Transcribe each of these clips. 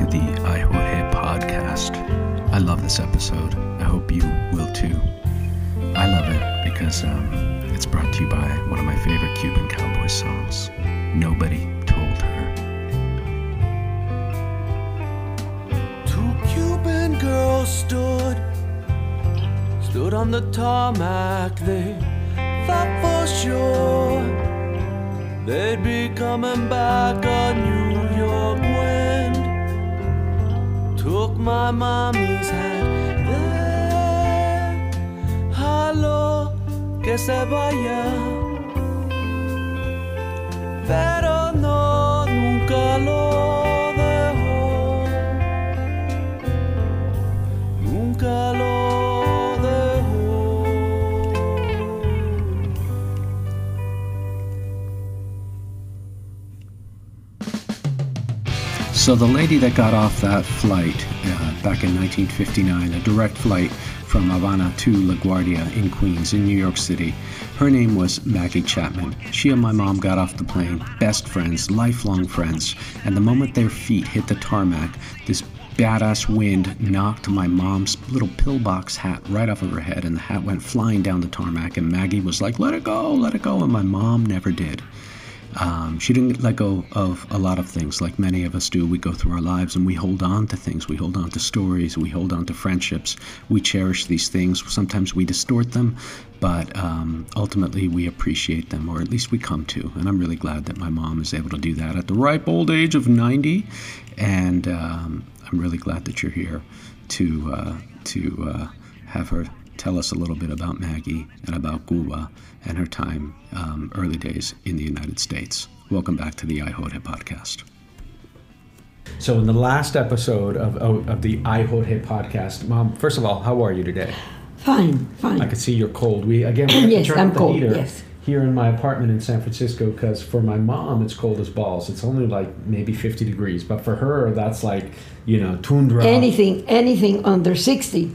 to the I Jorge podcast. I love this episode. I hope you will too. I love it because um, it's brought to you by one of my favorite Cuban cowboy songs, Nobody Told Her. Two Cuban girls stood, stood on the tarmac. They thought for sure they'd be coming back on New Took my mommy's hand. Déjalo que se vaya. Pero no, nunca lo So, the lady that got off that flight uh, back in 1959, a direct flight from Havana to LaGuardia in Queens, in New York City, her name was Maggie Chapman. She and my mom got off the plane, best friends, lifelong friends, and the moment their feet hit the tarmac, this badass wind knocked my mom's little pillbox hat right off of her head, and the hat went flying down the tarmac. And Maggie was like, Let it go, let it go. And my mom never did. Um, she didn't let go of a lot of things like many of us do. We go through our lives and we hold on to things. We hold on to stories. We hold on to friendships. We cherish these things. Sometimes we distort them, but um, ultimately we appreciate them, or at least we come to. And I'm really glad that my mom is able to do that at the ripe old age of 90. And um, I'm really glad that you're here to, uh, to uh, have her tell us a little bit about Maggie and about Cuba and her time um, early days in the United States. Welcome back to the I Jorge podcast. So, in the last episode of, of, of the I Jorge podcast, Mom, first of all, how are you today? Fine, fine. I can see you're cold. We again, we have Yes, turn I'm the cold, heater yes. here in my apartment in San Francisco because for my mom it's cold as balls. It's only like maybe 50 degrees, but for her that's like you know tundra. anything, anything under 60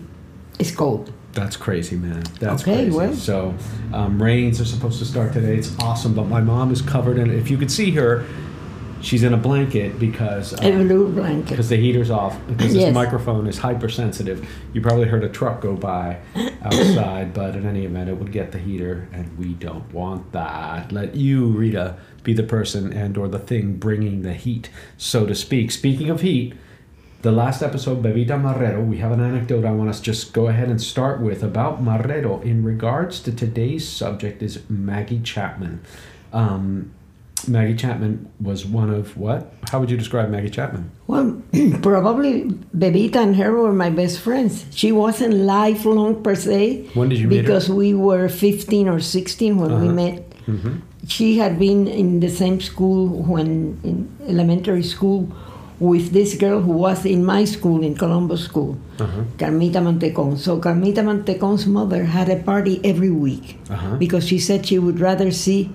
is cold. That's crazy, man. That's Okay, crazy. well. So, um, rains are supposed to start today. It's awesome, but my mom is covered in. If you could see her, she's in a blanket because uh, A blue blanket. because the heater's off because this microphone is hypersensitive. You probably heard a truck go by outside, but in any event, it would get the heater, and we don't want that. Let you, Rita, be the person and or the thing bringing the heat, so to speak. Speaking of heat, the last episode, Bebita Marrero, we have an anecdote I want us to just go ahead and start with about Marrero in regards to today's subject is Maggie Chapman. Um, Maggie Chapman was one of what? How would you describe Maggie Chapman? Well, probably Bebita and her were my best friends. She wasn't lifelong per se. When did you meet her? Because we were 15 or 16 when we Uh-huh. met. Mhm. She had been in the same school when in elementary school with this girl who was in my school in Columbus School, Uh-huh. Carmita Mantecon. So Carmita Mantecon's mother had a party every week Uh-huh. because she said she would rather see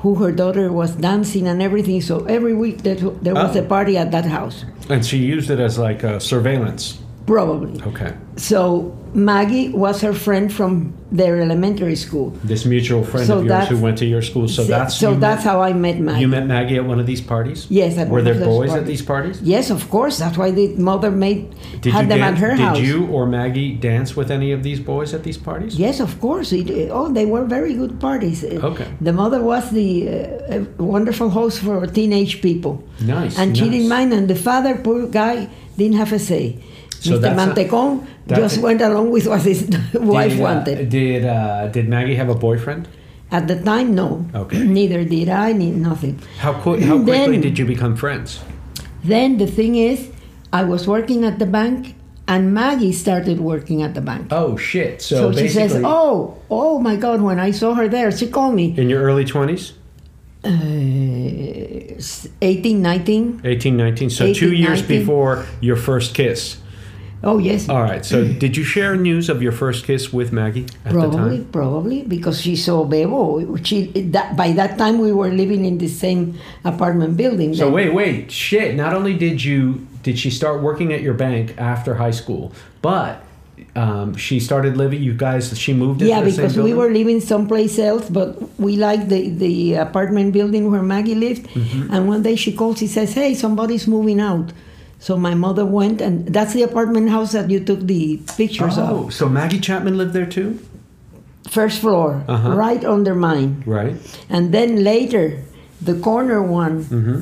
who her daughter was dancing and everything. So every week there, there was Oh. a party at that house, And she used it as like a surveillance. Probably. Okay. So Maggie was her friend from their elementary school. This mutual friend So of yours who went to your school. So that's so that's met, how I met Maggie. you met Maggie at one of these parties. Yes, at Were there boys at these parties? Yes, of course. That's why the mother made Did had them dan- at her Did house. Did you or Maggie dance with any of these boys at these parties? Yes, of course. It, oh, they were very good parties. Okay. The mother was the uh, wonderful host for teenage people, Nice. and she didn't mind. And the father, poor guy, didn't have a say. So Mr. a- Mantecon just went along with what his wife Did, uh, wanted. Did uh, Did Maggie have a boyfriend? At the time, no. Okay. Neither did I. Need nothing. How quick? How quickly Then- did you become friends? Then the thing is, I was working at the bank, and Maggie started working at the bank. Oh shit! So, So, she says, "Oh, oh my God!" When I saw her there, she called me. in your early twenties, Uh, 18, 19. 18, 19. So two years 19. before your first kiss. Oh yes, All right. So did you share news of your first kiss with Maggie at the probably, time? probably because she saw Bebo. She that by that time we were living in the same apartment building. So then. wait, wait, shit. Not only did you did she start working at your bank after high school, but um, she started living. You guys, she moved. Yeah, the because we were living someplace else, but we liked the, the apartment building where Maggie lived. Mm-hmm. And one day she calls, she says, Hey, somebody's moving out. So my mother went, and that's the apartment house that you took the pictures of. Oh, of. so Maggie Chapman lived there too, First floor, Uh-huh. right under mine. right? And then later, the corner one Mm-hmm.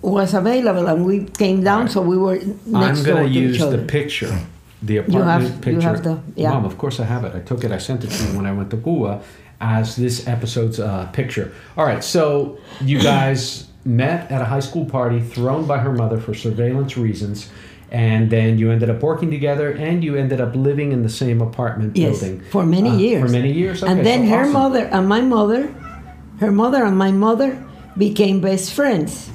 was available, and we came down, so we were next I'm door gonna to use each other. the picture, the You apartment have- you picture. have the- yeah. Mom, of course I have it. I took it. I sent it to you when I went to Cuba as this episode's uh, picture. All right, so you guys met at a high school party thrown by her mother for surveillance reasons. And then you ended up working together, and you ended up living in the same apartment Yes, building for many Uh, years. For many years, okay, and then so her awesome. mother and my mother, her mother and my mother became best friends.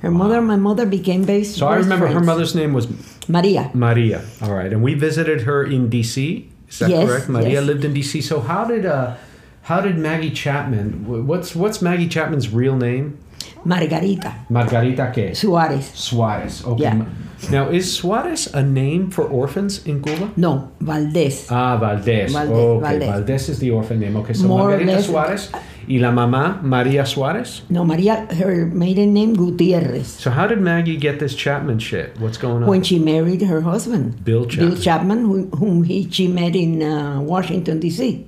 Her mother and my mother became best, friends So I best remember her mother's name was Maria. Maria. All right, and we visited her in D.C. Is that Yes, correct? Maria yes. lived in D.C. So how did uh, how did Maggie Chapman? What's what's Maggie Chapman's real name? Margarita Margarita que Suarez. Suarez. Okay. Yeah. Now is Suarez a name for orphans in Cuba? No, Valdez. Ah, Valdez. Valdez, okay, Valdez. Is the orphan name. Okay, so More Margarita less. Suarez y la mamá Maria Suarez. No, Maria, her maiden name Gutierrez. So how did Maggie get this Chapman shit? What's going on? When she married her husband, Bill Chapman. Bill Chapman, who, whom he, she met in uh, Washington D.C.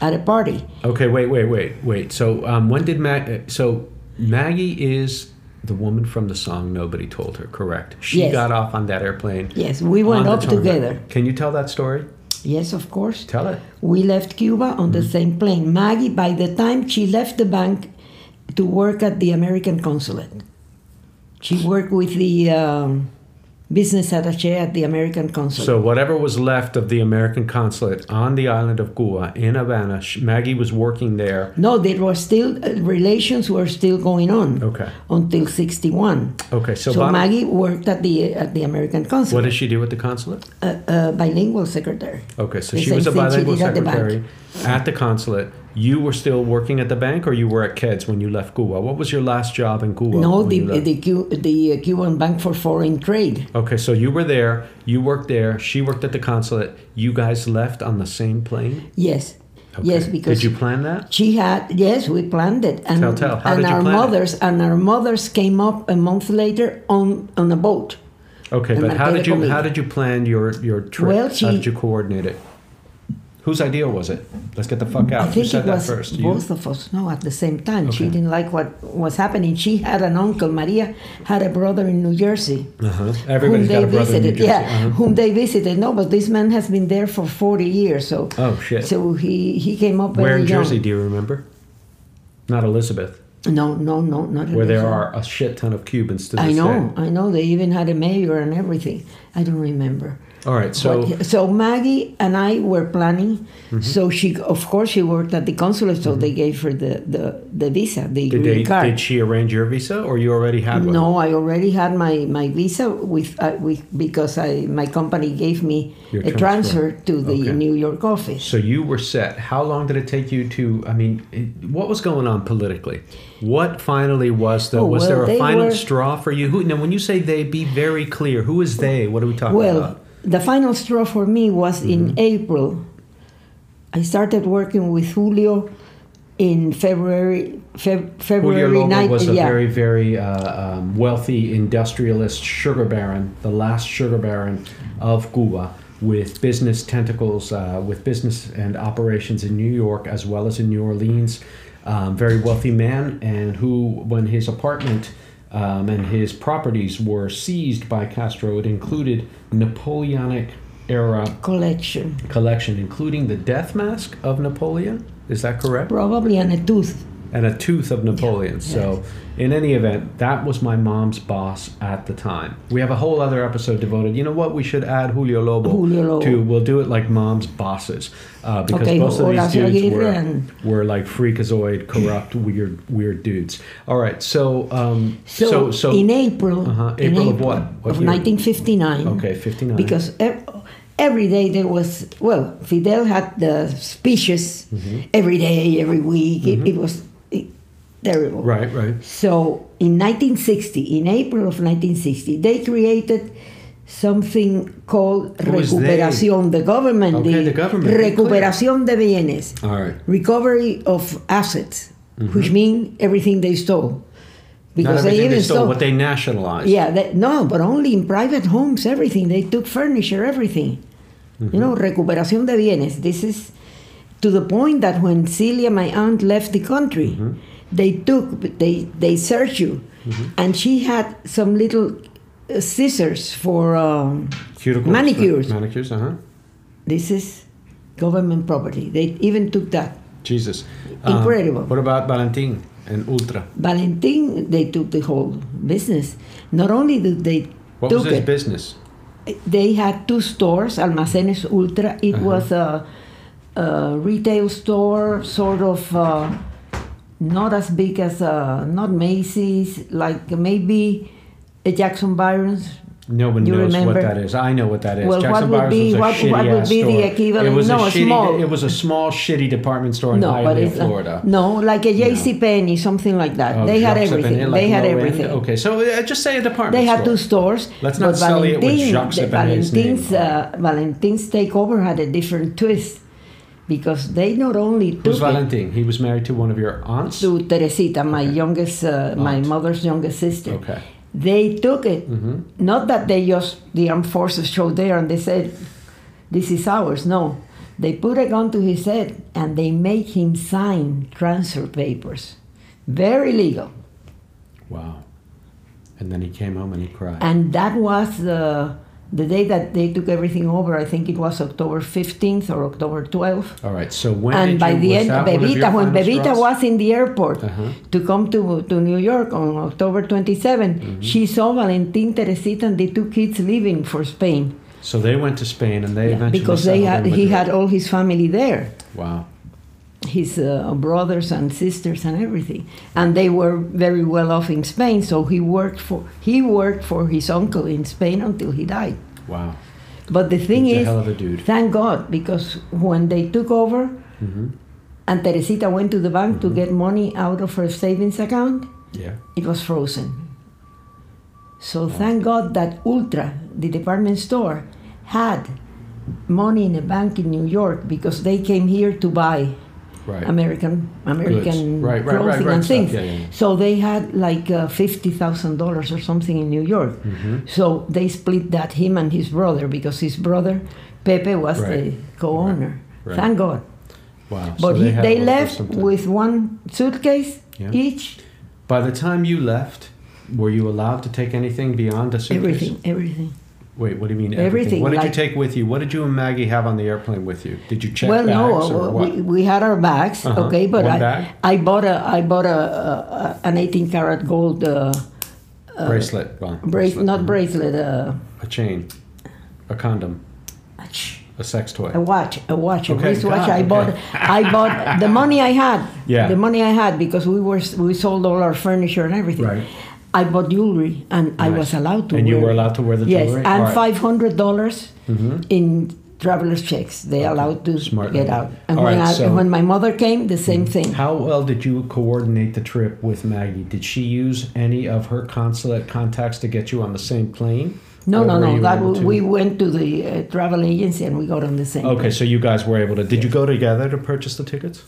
at a party. Okay, wait, wait, wait, wait. So, um, when did Mag? uh, So, Maggie is the woman from the song "Nobody Told Her." Correct. She Yes. got off on that airplane. Yes, we went up together. Can you tell that story? Yes, of course. Tell it. We left Cuba on Mm-hmm. the same plane. Maggie, by the time she left the bank to work at the American consulate, she worked with the um, business attaché at the American consulate. So, whatever was left of the American consulate on the island of Cuba in Havana, Maggie was working there. no, there was still uh, relations were still going on Okay. until '61. Okay. So, So, bottom- Maggie worked at the at the American consulate. what did she do with the consulate? a, a bilingual secretary. Okay, so The she was a same thing she bilingual did at the secretary at the consulate. You were still working at the bank, or you were at KEDS when you left Cuba? What was your last job in Cuba? no, the the, Cu- the uh, Cuban Bank for Foreign Trade. Okay, so you were there, you worked there, she worked at the consulate. You guys left on the same plane? Yes, Okay. yes, because Did you plan that? She had yes, we planned it, and Tell, tell. How and did you our plan it? mothers and our mothers came up a month later on on a boat. Okay, but how did you how did you plan your your trip? Well, how did you coordinate it? Whose idea was it? Let's get the fuck out. I think Who said it that was first? You? both of us. No, at the same time. She didn't like what was happening. She had an uncle. Maria had a brother in New Jersey. Uh-huh. Whom Everybody's they got a brother in New visited, Jersey. yeah, Uh-huh. whom they visited. No, but this man has been there for forty years. So, Oh shit. so he he came up Where in young. Jersey do you remember? Not Elizabeth, No, no, no, not where there are a shit ton of Cubans to this I know, day. I know. They even had a mayor and everything. I don't remember. All right, so But- so Maggie and I were planning. Mm-hmm. So she, of course, she worked at the consulate, so they gave her the, the, the visa, the did green they card. did she arrange your visa, or you already had one? no, I already had my, my visa with, uh, with because I my company gave me Your a transfer. transfer to the Okay. New York office. So you were set. How long did it take you to? I mean, it- what was going on politically? What finally was the? Oh, was well, there a final were- straw for you? Who? Now, when you say they, be very clear. Who is they? What are we talking Well, about? The final straw for me was Mm-hmm. in April. I started working with Julio in February. Feb, Julio Lobo night. was a yeah. very, very uh, um, wealthy industrialist sugar baron, the last sugar baron of Cuba, with business tentacles, uh, with business and operations in New York as well as in New Orleans. Um, very wealthy man, and who, when his apartment um, and his properties were seized by Castro, it included Napoleonic era collection. collection, including the death mask of Napoleon. Is that correct? Probably on a tooth. And a tooth of Napoleon. So, in any event, that was my mom's boss at the time. We have a whole other episode devoted. You know what? We should add Julio Lobo, Julio Lobo. to. We'll do it like mom's bosses uh, because Okay, most of these dudes were, were like freakazoid, corrupt, weird, weird dudes. All right, so um, So, so so in April, Uh-huh. in April of what? What of year? 1959. okay, fifty nine. Because ev- every day there was well, Fidel had the speeches Mm-hmm. every day, every week. It, it was terrible. right, right. So in 1960, in April of 1960, they created something called Who recuperación. The government, Okay, the government, recuperación de bienes All right. recovery of assets, Mm-hmm. which mean everything they stole. Because they even they stole, stole. what they nationalized. Yeah, they, no, but only in private homes, everything. They took furniture, everything. You know, recuperación de bienes. This is to the point that when Celia, my aunt, left the country, they took, they they searched you, and she had some little uh, scissors for um, manicures. Manicures, uh huh. this is government property. They even took that. Jesus. Incredible. Um, what about Valentin and Ultra? Valentin, they took the whole business. Not only did they What took was his it, business? they had two stores, Almacenes Ultra. It Uh-huh. was a, a retail store, sort of uh, not as big as uh, not Macy's, like maybe a Jackson Byron's. No one You knows what that is. I know what that is. Well, what would Byers be- what- what would be the equivalent- It was no, a shitty, small. It was a small, shitty department store in No, but Hialeah, it's Florida. no, like a J.C. Penney, something like that. Oh, they had everything. Like they had low end? everything. Okay, so uh, just say a department They had store. two stores. Let's not sell it with Valentin- Jacques name. Uh, Valentin's takeover had a different twist because they not only took Who's Valentin? He was married to one of your aunts? to Teresita, my youngest, uh, my mother's youngest sister. Okay. They took it. Mm-hmm. Not that they just the armed forces showed there and they said, "This is ours." No, they put a gun to his head and they made him sign transfer papers. Very legal. Wow. And then he came home and he cried. And that was the the day that they took everything over. I think it was October 15th or October 12th. All right, so when and did by you, the end, that of your Bebita, when straws? was in the airport Uh-huh. to come to, to New York on October 27, Mm-hmm. she saw Valentin, Teresita, and the two kids leaving for Spain. So they went to Spain and they Yeah, eventually because they had, he had all his family there, Wow. His uh, brothers and sisters and everything, and they were very well off in Spain. So he worked for he worked for his uncle in Spain until he died. Wow. But the thing He's is, hell of a dude. thank God, because when they took over, Mm-hmm. and Teresita went to the bank to get money out of her savings account, Yeah. it was frozen. So thank God that Ultra, the department store, had money in a bank in New York because they came here to buy Right. American American Right, right, clothing and things. Yeah, yeah. So they had like uh, fifty thousand dollars or something in New York. Mm-hmm. So they split that him and his brother because his brother Pepe was the co-owner. Thank God. Wow. But so he, had they left with one suitcase Yeah. each. By the time you left, were you allowed to take anything beyond a suitcase? Everything, everything. Wait, what do you mean Everything, What did you take with you? What did you and Maggie have on the airplane with you? Did you check well, no, uh, we, we had our bags, Uh-huh. okay, but One I, bag? I bought a I bought a, a, a an 18 karat gold uh, bracelet. Well, brace, not uh-huh. bracelet, uh, A chain. A condom. A sex toy. a watch, a watch, a Okay, wristwatch. God, I okay. bought I bought the money I had. Yeah. the money I had because we were we sold all our furniture and everything. Right. I bought jewelry and I was allowed to. And you were allowed to wear the jewelry. yes, and right. Mm-hmm. five hundred dollars in traveler's checks. They allowed to Smart get out. And when, right, I, so- when my mother came, the same thing. How well did you coordinate the trip with Maggie? Did she use any of her consulate contacts to get you on the same plane? No, Or no, no. That w- we went to the uh, travel agency and we got on the same. Okay, plane. so you guys were able to. Did you go together to purchase the tickets?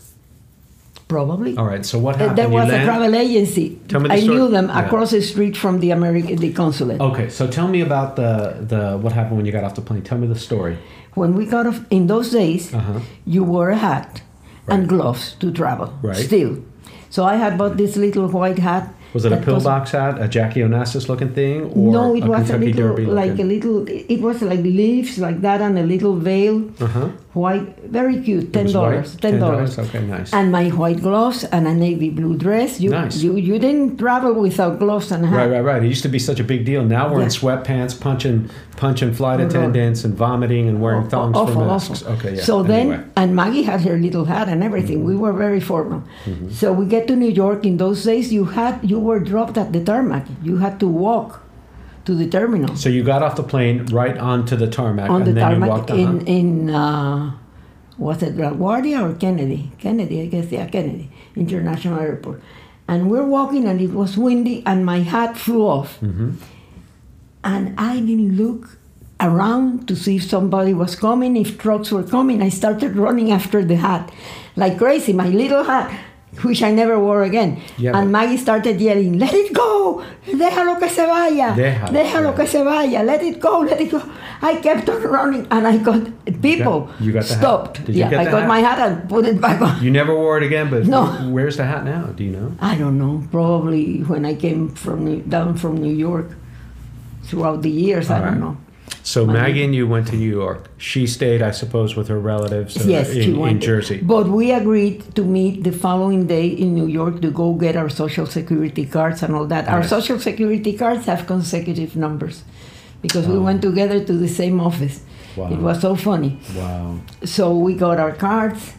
Probably. All right. So what Uh, happened? There was a travel agency. Tell me the I story. knew them Yeah. across the street from the American the consulate. Okay, so tell me about the the what happened when you got off the plane. Tell me the story. When we got off, in those days, Uh-huh. you wore a hat and gloves to travel. Right. Still. So I had bought this little white hat. Was it a pillbox hat, a Jackie Onassis looking thing, or no, it a was a little, Derby like a little. It was like leaves like that and a little veil, Uh-huh. White, very cute. ten dollars, ten dollars. Okay, nice. And my white gloves and a navy blue dress. You, Nice. you, you didn't travel without gloves and hat. Right, right, right. It used to be such a big deal. Now we're in sweatpants, punching, punching flight Right. attendants, and vomiting and wearing thongs awful, for masks. awful. Okay, yeah. So anyway. then, and Maggie had her little hat and everything. Mm-hmm. We were very formal. So we get to New York. In those days, you had you were dropped at the tarmac. You had to walk to the terminal So you got off the plane right onto the tarmac, on and the then you tarmac walked in in uh, was it LaGuardia or Kennedy? Kennedy, I guess. Yeah, Kennedy International Airport. And we're walking, and it was windy, and my hat flew off. Mm-hmm. And I didn't look around to see if somebody was coming, if trucks were coming. I started running after the hat like crazy, my little hat. Which I never wore again. Yeah, and Maggie started yelling, "Let it go! Déjalo que se vaya! Déjalo, Déjalo yeah. que se vaya! Let it go! Let it go!" I kept on running, and I got people you got the hat? stopped. You yeah, I got hat? my hat and put it back on. You never wore it again, but No. where's the hat now? Do you know? I don't know. Probably when I came from down from New York. Throughout the years, I All don't know. So Maggie and you went to New York. She stayed, I suppose, with her relatives Yes, in, she in. Jersey. But we agreed to meet the following day in New York to go get our social security cards and all that. Our social security cards have consecutive numbers because we Oh. went together to the same office. Wow. It was so funny. Wow. So we got our cards,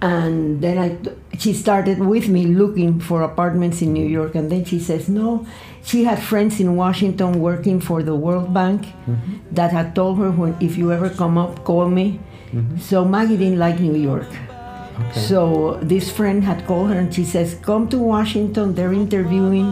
and then I, she started with me looking for apartments in New York, and then she says no. She had friends in Washington working for the World Bank mm-hmm. that had told her when if you ever come up, call me. Mm-hmm. So Maggie didn't like New York. Okay. So this friend had called her and she says, Come to Washington, they're interviewing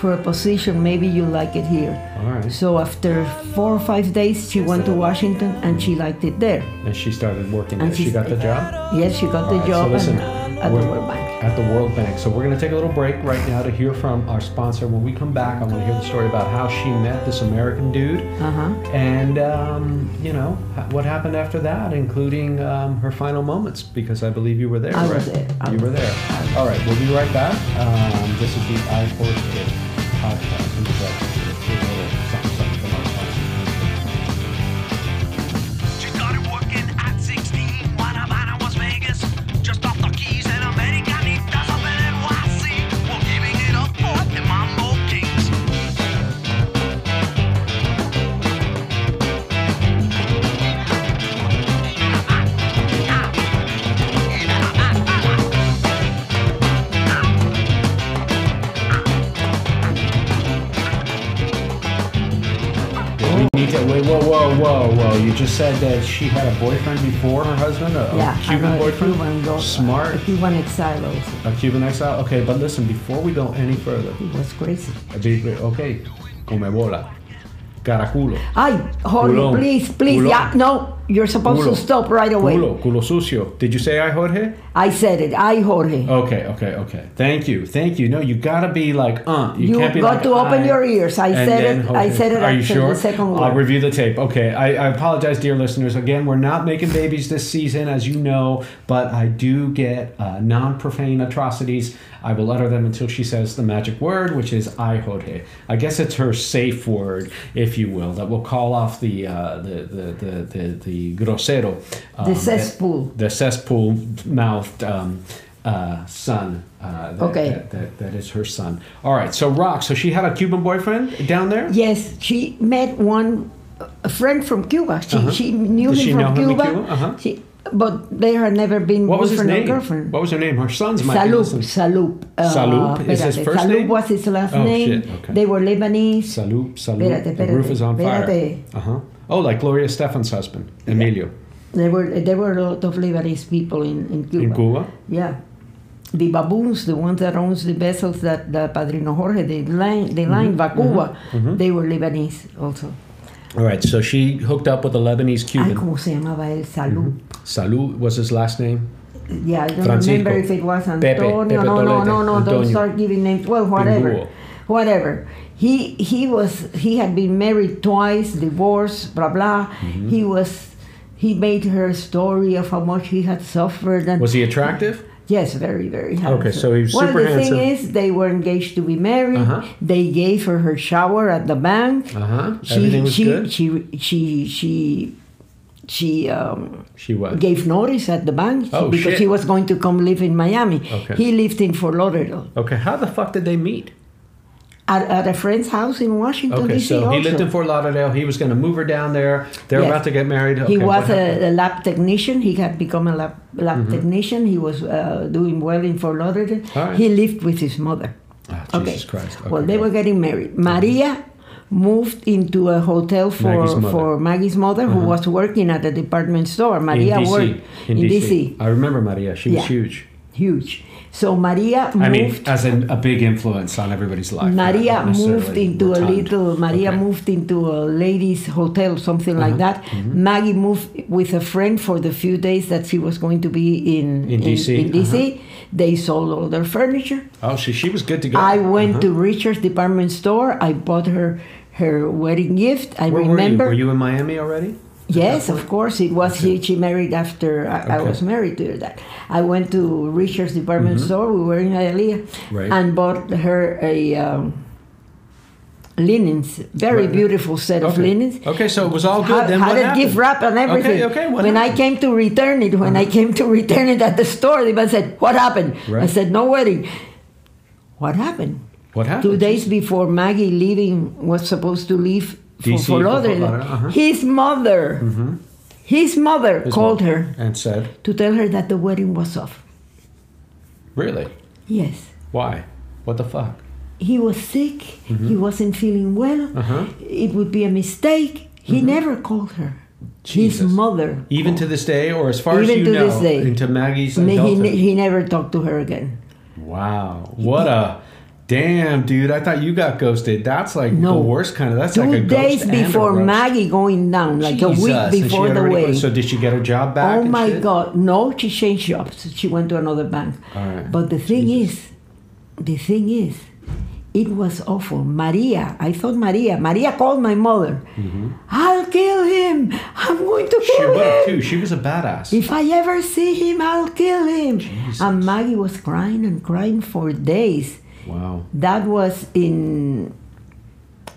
for a position, maybe you like it here. All right. So after four or five days, she went to Washington and she liked it there. And she started working And there. She got the job? Yes, she got All the right, job so listen, at the World Bank. At the World Bank. So we're going to take a little break right now to hear from our sponsor. When we come back, I want to hear the story about how she met this American dude Uh huh. and, um, you know, what happened after that, including um, her final moments, because I believe you were there, I right? was there. You were there. All right, we'll be right back. Um, this is the I Horse Kid podcast. Whoa, whoa! You just said that she had a boyfriend before her husband, a, a Yeah, Oh, Cuban a boyfriend. Cuban go- uh, Smart. A Cuban exile also. A Cuban exile. Okay, but listen, before we go any further, He was crazy. okay, come bola, caraculo, Ay, Culón. please, please. Culón. Yeah, no, you're supposed Culo. to stop right away. culo, culo sucio. Did you say I Jorge? I said it. I, Jorge. Okay, okay, okay. Thank you, thank you. No, you gotta be like, uh. You, You can't be got like, to open I, your ears. I said it- I said it Are you sure? the second I'll review the tape. Okay, I, I apologize, dear listeners. Again, we're not making babies this season, as you know, but I do get uh, non-profane atrocities. I will utter them until she says the magic word, which is I Jorge. I guess it's her safe word, if you will, that will call off the uh, the, the, the, the the grosero, um, The cesspool. the cesspool mouthed um, uh, son. Uh, that, Okay. That, that, that is her son. All right. So Rock. So she had a Cuban boyfriend down there. Yes, she met one a friend from Cuba. She Uh-huh. she knew Did him she from know him Cuba. Cuba? Uh-huh. She, but they had never been What was his name? girlfriend. What was her name? Her son's Salup, listening. Salup. Uh, Salup is his first Salup name? was his last Oh, name. shit, okay. They were Lebanese. Salute, salute. Espérate, the roof is on fire. espérate. Uh huh. Oh, like Gloria Estefan's husband, Emilio, There were there were a lot of Lebanese people in, in Cuba. in Cuba. Yeah. The baboons, the ones that owns the vessels that the Padrino Jorge, the line, the mm-hmm. line Bacuba, mm-hmm. mm-hmm. they were Lebanese also. All right. So she hooked up with a Lebanese Ay, Cuban. ¿cómo se llamaba él? Salud. Salud was his last name. Yeah, I don't Francisco. remember if it was Pepe, Antonio. Pepe no, no, no, no. Antonio. Don't start giving names. Well, whatever, Pinguo. whatever. He he was he had been married twice, divorced, blah blah. Mm-hmm. He was he made her a story of how much he had suffered and Was he attractive? Yes, very, very handsome. Okay, so he was well, super the handsome. thing is, they were engaged to be married. Uh-huh. They gave her her shower at the bank. Uh huh. She, Everything was she, good. she, she, she, she, um, She was. gave notice at the bank Oh, because shit. he was going to come live in Miami. Okay. He lived in Fort Lauderdale Okay. How the fuck did they meet? At, at a friend's house in Washington Okay, D.C. so also. he lived in Fort Lauderdale. He was going to move her down there. They're Yes. about to get married. Okay, he was a, a lab technician. He had become a lab, lab Mm-hmm. technician. He was uh, doing well in Fort Lauderdale. Right. He lived with his mother. Ah, Okay. Jesus Christ. Well, they were getting married. Maria moved into a hotel for Maggie's mother. for Maggie's mother, who was working at a department store. Maria DC. worked in, DC. I remember Maria. She was Yeah. huge. Huge. So Maria moved. I mean, as in a big influence on everybody's life. Maria moved into a little. Maria Okay. moved into a ladies' hotel, something like Uh-huh. that. Mm-hmm. Maggie moved with a friend for the few days that she was going to be in In DC, In, DC, uh-huh. they sold all their furniture. Oh, she she was good to go. I went Uh-huh. to Richard's department store. I bought her her wedding gift. I Where remember. Were you? were you in Miami already? Yes, of course. It was she, she married after I, I was married to her. That I went to Richard's department store. We were in Hialeah, Mm-hmm. Right. and bought her a um, linens, very Right. beautiful set of Okay. linens. Okay, so it was all good. Then had what happened? gift wrap and everything. Okay, okay. What when I happened? Uh-huh. came to return it, when I came to return it at the store, the man said, "What happened?" I said, "No wedding." What happened? What happened? Two days before Maggie leaving was supposed to leave for, for Lauderdale, uh-huh. his mother, his mother His called mom. her and said, to tell her that the wedding was off. "Really? Yes, Why? What the fuck?" he was sick. He wasn't feeling well. Mm-hmm. Uh-huh. Mm-hmm. It would be a mistake. He never called her. Jesus. His mother. Even to this day, or as far as you to know, this day. into Maggie's Me- he, adulthood. he never talked to her again. Wow, what a damn dude! I thought you got ghosted. That's like No. the worst kind of. That's Two like a ghost days and a before. Maggie going down, like Jesus, a week before the wedding. So did she get her job back? Oh my shit? God! No, she changed jobs. She went to another bank. All right. But the thing Jesus. is, the thing is, it was awful. Maria, I thought Maria. Maria called my mother. I'll kill him. I'm going to Mm-hmm. She kill would him. too. She was a badass. If I ever see him, I'll kill him. Jesus. And Maggie was crying and crying for days. Wow. That was in.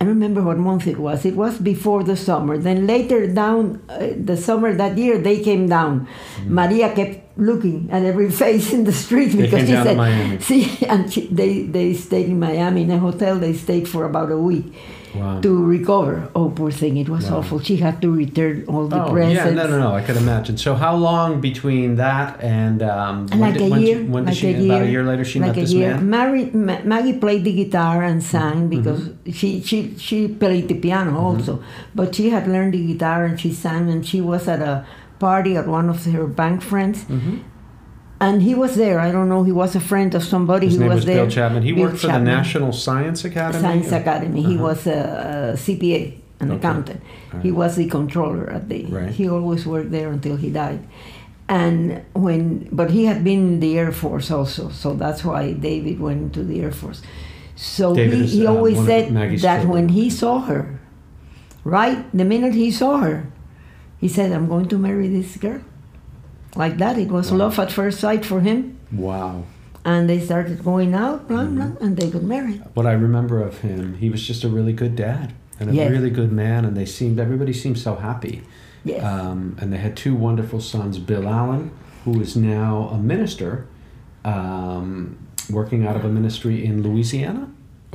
I remember what month it was. It was before the summer. Then later down uh, the summer that year, they came down. Maria kept looking at every face in the street Mm. They because she said, Miami. "See," and she, they they stayed in Miami in a hotel. They stayed for about a week Wow. to recover. Oh, poor thing! It was Wow. awful. She had to return all the Oh presents. yeah, no, no, no. I could imagine. So how long between that and um, when like did, a year, She, when did like she? a year, about a year later, she like met a this year. man. Mary, Ma- Maggie played the guitar and sang because Mm-hmm. she, she she played the piano also, but she had learned the guitar and she sang and she was at a party at one of her bank friends. Mm-hmm. And he was there. I don't know. He was a friend of somebody. His he name was, was there. Bill Chapman. He Bill worked for Chapman. the National Science Academy. Science Academy. He Uh-huh. was a, a CPA, an Okay. accountant. He was the controller at the. Right. He always worked there until he died, and when but he had been in the Air Force also, so that's why David went into the Air Force. So David he, is, he uh, always of said that children. when he saw her, right the minute he saw her, he said, "I'm going to marry this girl." Like that, it was love at first sight for him, Wow. and they started going out, blah Mm-hmm. blah, and they got married. What I remember of him, he was just a really good dad and a Yes. really good man, and they seemed everybody seemed so happy. Yes. Um, and they had two wonderful sons, Bill Allen, who is now a minister, um, working out of a ministry in Louisiana.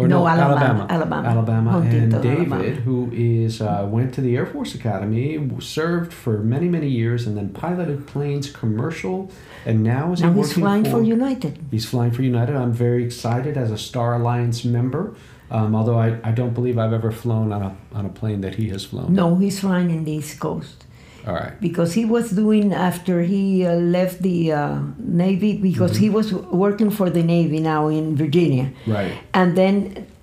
No, Alabama, Alabama, Alabama. Alabama, Huntington, and David, Alabama. who is uh, went to the Air Force Academy, served for many many years, and then piloted planes commercial, and now is he Now he's flying for, for United. He's flying for United. I'm very excited as a Star Alliance member. Um, although I, I don't believe I've ever flown on a on a plane that he has flown. No, he's flying in the East Coast All right. because he was doing after he uh, left the uh, Navy because Mm-hmm. he was working for the Navy now in Virginia, Right. and then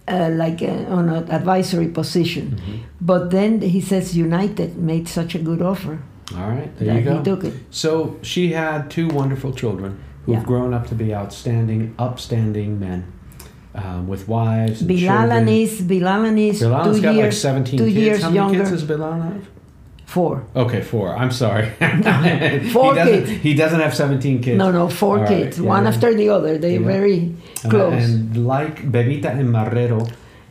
uh, like uh, on an advisory position. Mm-hmm. But then he says United made such a good offer All right. There you go. he took it. So she had two wonderful children who have Yeah. grown up to be outstanding, upstanding men um, with wives. And Bill Allen children. is Bill Allen is Bilal's two got years like 17 two kids. years How many younger. kids does Bilal have? Four. Okay, four. I'm sorry. Four he doesn't, kids. He doesn't have 17 kids. No, no, four All kids, one yeah. after the other. They're Yeah. very And, close. and like Bebita and Marrero,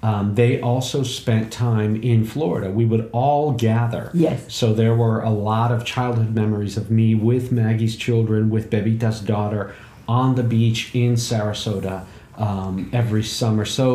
um, they also spent time in Florida. We would all gather. Yes. So there were a lot of childhood memories of me with Maggie's children, with Bebita's daughter, on the beach in Sarasota um, every summer. So,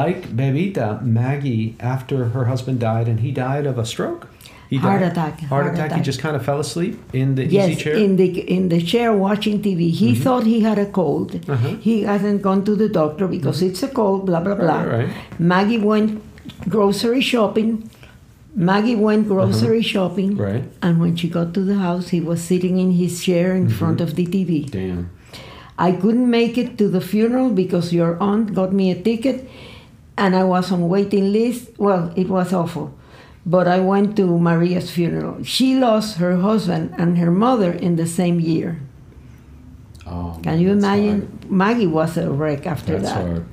like Bebita, Maggie, after her husband died, and he died of a stroke. He Heart died- attack, Heart, heart attack. He just kind of fell asleep in the Yes, easy chair. in the in the chair watching TV. He thought he had a cold. Uh-huh. Mm-hmm. He hasn't gone to the doctor because it's a cold. Blah blah blah. Right, right. Maggie went grocery shopping. Maggie went grocery shopping. Uh-huh. Right. And when she got to the house, he was sitting in his chair Mm-hmm. in front of the TV. Damn. I couldn't make it to the funeral because your aunt got me a ticket and I was on waiting list. Well, it was awful. But I went to Maria's funeral. She lost her husband and her mother in the same year. Oh, Can you imagine? hard. Maggie was a wreck after That's that. hard.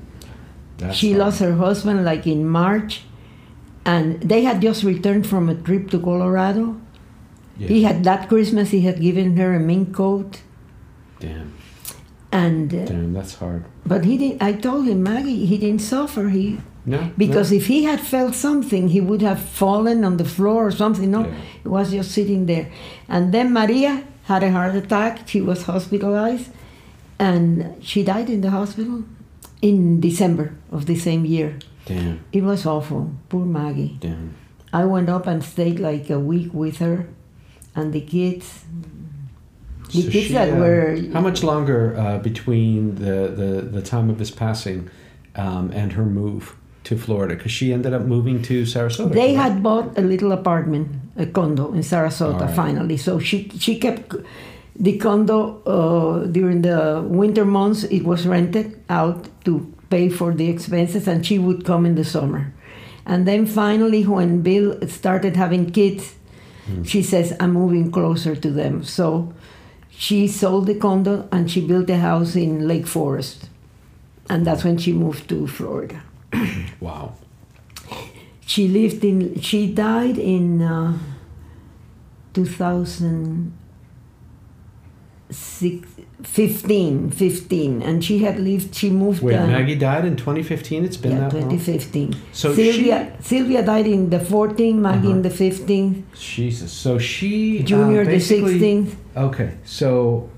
She hard. lost her husband like in March, and they had just returned from a trip to Colorado. Yeah. He had that Christmas. He had given her a mink coat, Damn. and uh, Damn, that's hard. but he didn't. I told him, Maggie, he didn't suffer. He No. because no. if he had felt something, he would have fallen on the floor or something. No, Yeah. he was just sitting there. And then Maria had a heart attack. She was hospitalized, and she died in the hospital in December of the same year. Damn. It was awful. Poor Maggie. Damn. I went up and stayed like a week with her and the kids. The So kids she, that uh, were. How much longer uh, between the, the, the time of his passing um, and her move to Florida? Because she ended up moving to Sarasota. They correct? had bought a little apartment, a condo in Sarasota right. finally. So she, she kept the condo uh, during the winter months, it was rented out to pay for the expenses, and she would come in the summer. And then finally, when Bill started having kids, Hmm. she says, I'm moving closer to them. So she sold the condo and she built a house in Lake Forest. And that's when she moved to Florida. Wow. She lived in. She died in uh, 2015, 15, and she had lived. She moved. Wait, uh, Maggie died in 2015? It's been yeah, that long? 2015. So Sylvia Sylvia died in the 14th, Maggie in Uh-huh. the 15th, Jesus. So she. uh, Junior the 16th. Okay, so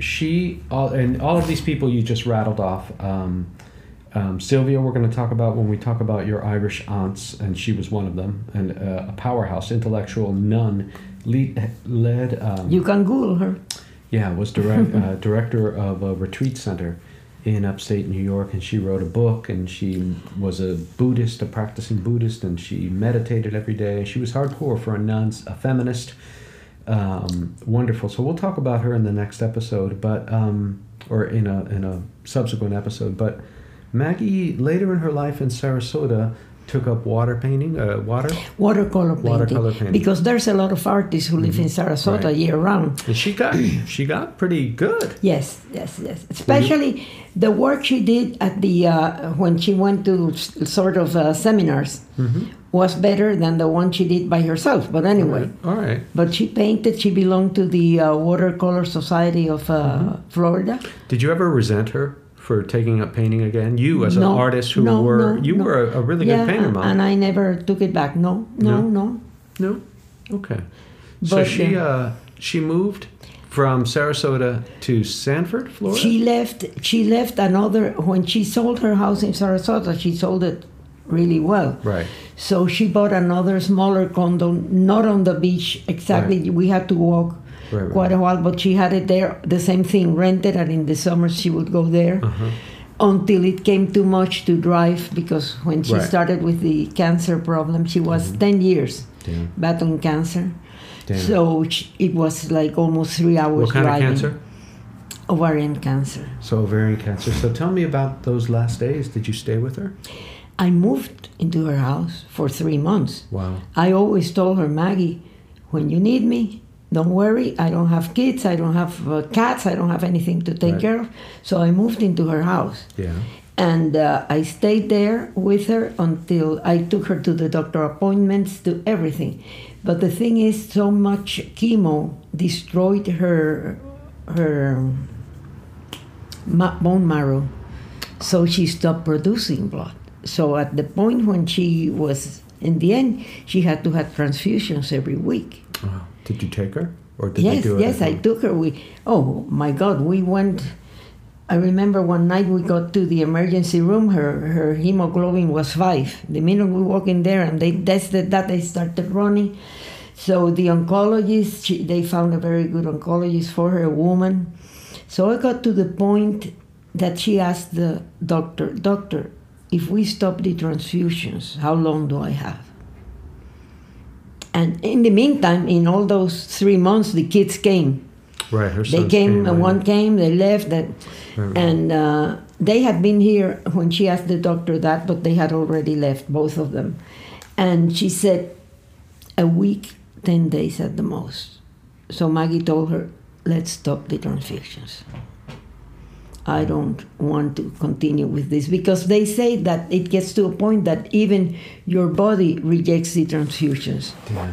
she all and all of these people you just rattled off. Um, um, Sylvia, we're going to talk about when we talk about your Irish aunts, and she was one of them, and uh, a powerhouse, intellectual nun, lead, led. Um, You can Google her. yeah, was direct, uh, director of a retreat center in upstate New York, and she wrote a book, and she was a Buddhist, a practicing Buddhist, and she meditated every day. She was hardcore for a nun, a feminist. Um, wonderful. So we'll talk about her in the next episode, but um, or in a in a subsequent episode. But Maggie later in her life in Sarasota took up water painting, uh, water, Watercolor painting. Watercolor painting. Mm-hmm. Because there's a lot of artists who live in Sarasota Right. year round. and she got she got pretty good. Yes, yes, yes. Especially the work she did at the uh, when she went to sort of uh, seminars Mm-hmm. was better than the one she did by herself. But anyway, All right. but she painted. She belonged to the uh, Watercolor Society of uh, Mm-hmm. Florida. Did you ever resent her for taking up painting again? You, as an artist who no, were, no, you no. were a, a really yeah, good painter, mom. and I never took it back. No, no, No? no. no, okay. So she, uh, uh, she moved from Sarasota to Sanford, Florida. She left. She left another when she sold her house in Sarasota. She sold it really well. right. So she bought another smaller condo, not on the beach exactly. We had to walk Right, right. quite a while, but she had it there, the same thing, rented, and in the summer she would go there Uh-huh. until it came too much to drive because when she. Mm-hmm. started with the cancer problem, she was 10 years Damn. battling cancer. Damn. So it was like almost three hours what kind driving. of cancer? Ovarian cancer. So ovarian cancer. So tell me about those last days. Did you stay with her? I moved into her house for three months. Wow. I always told her, Maggie, when you need me, don't worry. I don't have kids. I don't have uh, cats. I don't have anything to take Right. care of. So I moved into her house. Yeah. And uh, I stayed there with her until I took her to the doctor appointments, to everything. But the thing is, so much chemo destroyed her her ma- bone marrow, so she stopped producing blood. So at the point when she was in the end, she had to have transfusions every week. Wow. Did you take her, or did yes, they do it? yes, I took her. We oh my God, we went. I remember one night we got to the emergency room. Her her hemoglobin was five. The minute we walk in there and they tested that, they started running. So the oncologist, she, they found a very good oncologist for her, a woman. So I got to the point that she asked the doctor, Doctor, if we stop the transfusions, how long do I have? And in the meantime, in all those three months, the kids came. Right, her They came, came and one came, they left, and, Right. and uh, they had been here when she asked the doctor that, but they had already left, both of them. And she said, a week, 10 days at the most. So Maggie told her, let's stop the transfusions. I don't want to continue with this because they say that it gets to a point that even your body rejects the transfusions. Yeah.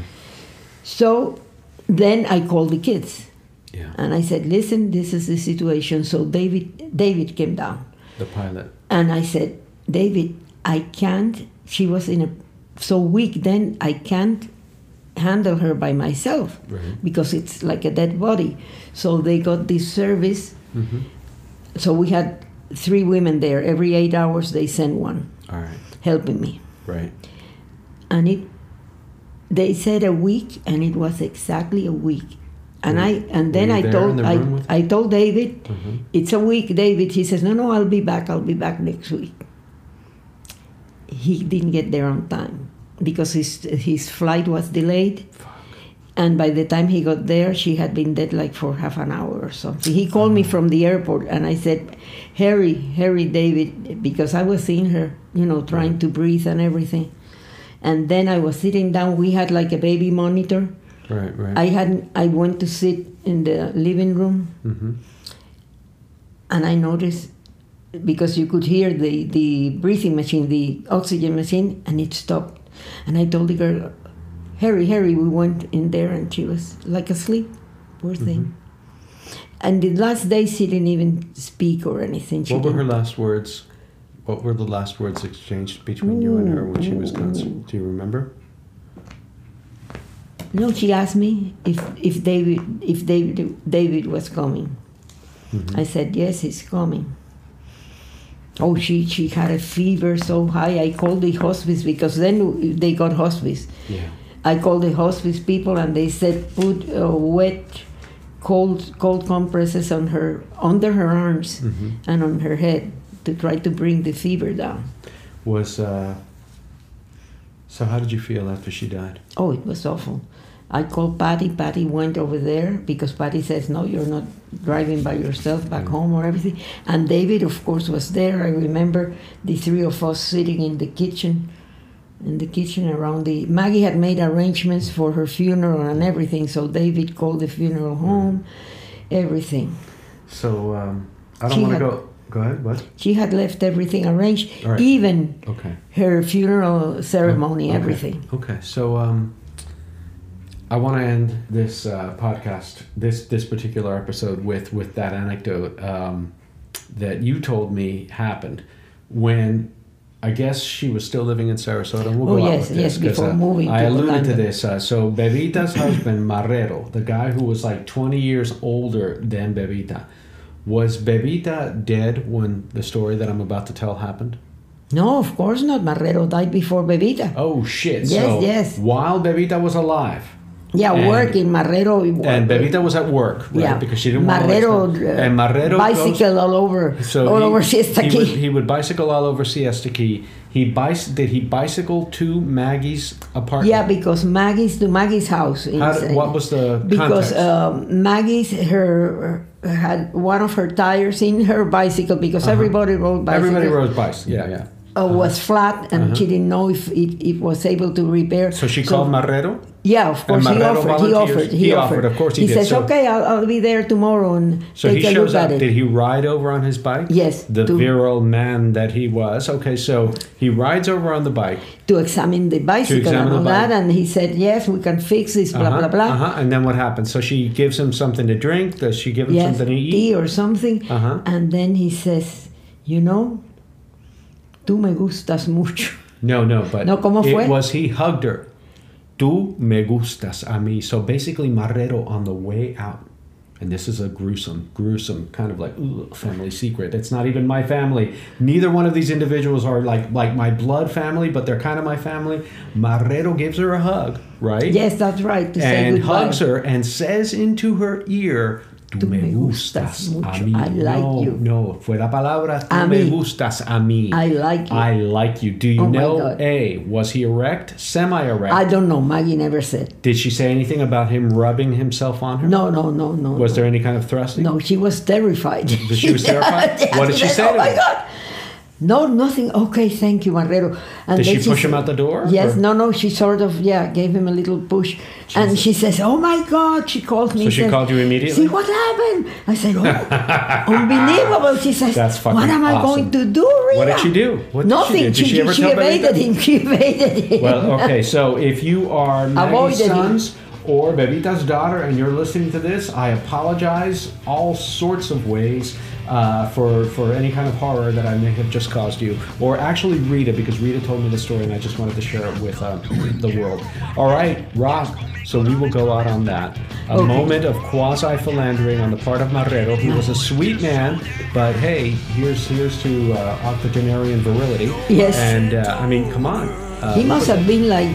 So then I called the kids. Yeah. And I said, "Listen, this is the situation." So David, David came down, The pilot. and I said, "David, I can't." She was in a so weak then. I can't handle her by myself Right. because it's like a dead body. So they got this service. Mm-hmm. So we had three women there. Every eight hours, they sent one All right. helping me, Right. and it. They said a week, and it was exactly a week. And Were I and then I you there in told the I, I told David Mhm. it's a week, David. He says, No, no, I'll be back. I'll be back next week. He didn't get there on time because his his flight was delayed. And by the time he got there, she had been dead like for half an hour or something. He called me from the airport and I said, Harry, Harry, David, because I was seeing her, you know, trying to breathe and everything. And then I was sitting down. We had like a baby monitor. Right. Right. I hadn't. I went to sit in the living room mm-hmm. and I noticed because you could hear the, the breathing machine, the oxygen machine, and it stopped. And I told the girl, Harry, Harry, we went in there and she was like asleep, poor thing. And the last day she didn't even speak or anything. She What were her last words? What were the last words exchanged between you and her when she was gone? Do you remember? No, she asked me if, if David if David David was coming. Mm-hmm. I said yes, he's coming. Oh, she she had a fever so high. I called the hospice because then they got hospice. Yeah. I called the hospice people and they said put uh, wet, cold cold compresses on her under her arms Mhm. and on her head to try to bring the fever down. Was uh. So how did you feel after she died? Oh, it was awful. I called Patty. Patty went over there because Patty says, No, you're not driving by yourself back Mm. home or everything. And David, of course, was there. I remember the three of us sitting in the kitchen, in the kitchen around the. Maggie had made arrangements for her funeral and everything, so David called the funeral home, everything. So um, I don't want to go. Go ahead. What? She had left everything arranged, right. even Okay. her funeral ceremony, Okay. everything. Okay, so um, I want to end this uh, podcast, this this particular episode with with that anecdote um, that you told me happened when. I guess she was still living in Sarasota. and We'll Oh, yes, yes, this before uh, moving I to alluded to this. Uh, so Bebita's husband, Marrero, the guy who was like 20 years older than Bebita, was Bebita dead when the story that I'm about to tell happened? No, of course not. Marrero died before Bebita. Oh shit! Yes, so yes. While Bebita was alive, Yeah, And- working Marrero. and Bebita was at work, right? yeah, Because she didn't Marrero, want to. uh, and Marrero bicycle goes, all over, so all he, over he Siesta would, Key. he would bicycle all over Siesta Key. He bicy- Did he bicycle to Maggie's apartment? Yeah, because Maggie's to Maggie's house. How is, did- what was the because um, Maggie's her had one of her tires in her bicycle because everybody rode bicycles. Uh-huh. Everybody rode bikes. Yeah, yeah. Uh, was flat and she didn't know if it, it was able to repair. So she called Marrero. Yeah, of course he offered. He offered. He, He offered. offered, of course he he did. says, So- "Okay, I'll, I'll be there tomorrow and So take he a shows look up. at it." Did he ride over on his bike? Yes, The to- virile man that he was. Okay, so he rides over on the bike. to examine the bicycle examine and all that, and he said, "Yes, we can fix this." Blah uh-huh, blah blah. Uh-huh. And then what happens? So she gives him something to drink. Does she give him Yes, something to eat? tea or something. Uh-huh. And then he says, "You know, tú me gustas mucho." No, no, but No, ¿cómo fue? it was he hugged her. Tú me gustas a mí. So basically, Marrero on the way out, and this is a gruesome, gruesome kind of like family secret. It's not even my family. Neither one of these individuals are like like my blood family, but they're kind of my family. Marrero gives her a hug, right? Yes, that's right. To and hugs her and says into her ear, Tú, me gustas, a mucho. mí. I like no, you. no, fue la palabra tú A me mí. gustas a mí. I like you. I like you. Do you Oh know. A, was he erect? Semi-erect? I don't know. Maggie never said. Did she say anything about him rubbing himself on her? No, no, no, no. Was no. there any kind of thrusting? No, she was terrified. She was terrified? Yeah, What did she say Oh my him?" God. No, nothing. Okay, thank you, Marrero. And Did she push him out the door, Yes, or- no, no. She sort of, yeah, gave him a little push, and she says, "Oh my God!" She called me. So she says, called you immediately? See what happened? I said, "Oh, unbelievable!" She says, "What am I awesome. going to do, Rita?" What did she do? What did she Nothing. do? Did she ever she tell Betty evaded him. She evaded him. Well, okay, so if you are Maggie's Avoided him. Or Bebita's daughter and you're listening to this, I apologize all sorts of ways uh, for for any kind of horror that I may have just caused you, or actually Rita, because Rita told me the story and I just wanted to share it with uh, the world. All right, Rock. So we will go out on that. A Okay. moment of quasi philandering on the part of Marrero, He was a sweet man, but hey, here's here's to uh, octogenarian virility. Yes. And uh, I mean, come on. Uh, he must have been like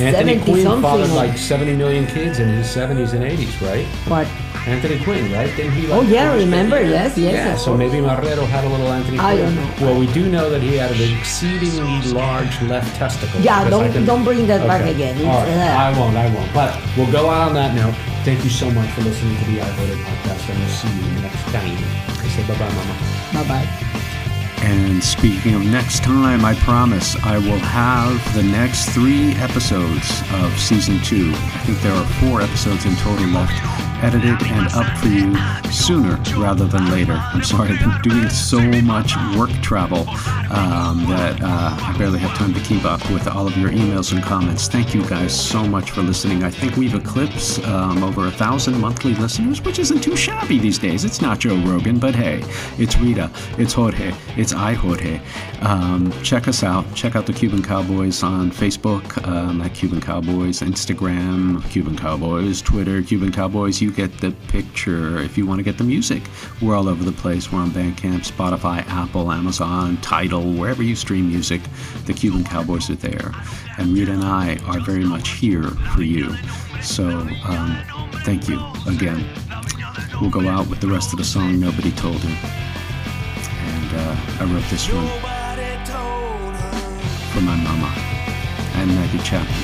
Anthony Quinn fathered like 70 million kids in his 70s and 80s, right? what? Anthony Quinn, right? Didn't he? Oh, yeah, finish remember? Yes, yes, Yeah, so maybe Marrero had a little Anthony Quinn. I don't know. Well, we do know that he had an exceedingly large left testicle. Yeah, don't- don't bring that back again. All right, uh, I won't, I won't. But we'll go out on that note. Thank you so much for listening to the I Voted podcast, and we'll see you next time. I say bye-bye, Mama. Bye bye. And speaking of next time, I promise I will have the next three episodes of season two. I think there are four episodes in total left, edited and up for you sooner rather than later. I'm sorry, I've been doing so much work travel um, that uh, I barely have time to keep up with all of your emails and comments. Thank you guys so much for listening. I think we've eclipsed um, over a thousand monthly listeners, which isn't too shabby these days. It's not Joe Rogan, but hey, it's Rita, it's Jorge, it's I Jorge. Um, check us out. Check out the Cuban Cowboys on Facebook, um, at Cuban Cowboys, Instagram, Cuban Cowboys, Twitter, Cuban Cowboys. You get the picture. If you want to get the music, we're all over the place. We're on Bandcamp, Spotify, Apple, Amazon, Tidal, wherever you stream music. The Cuban Cowboys are there, and Rita and I are very much here for you. So um, thank you again. We'll go out with the rest of the song Nobody Told Him. And uh, I wrote this one Nobody told her for my mama and Maggie Chapman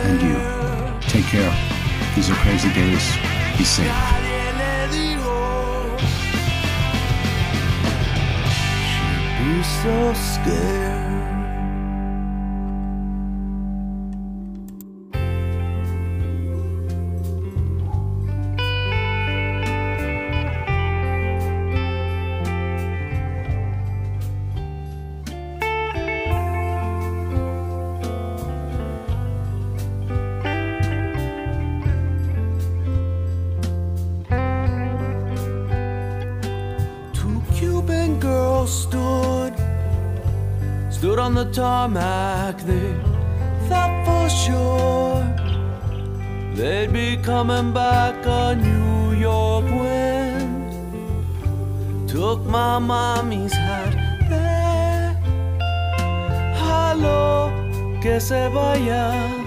and you. Take care. These are crazy days. Be safe. So scared. On the tarmac. They thought for sure they'd be coming back on New York wind. Took my mommy's hat there. Hello, que se vaya.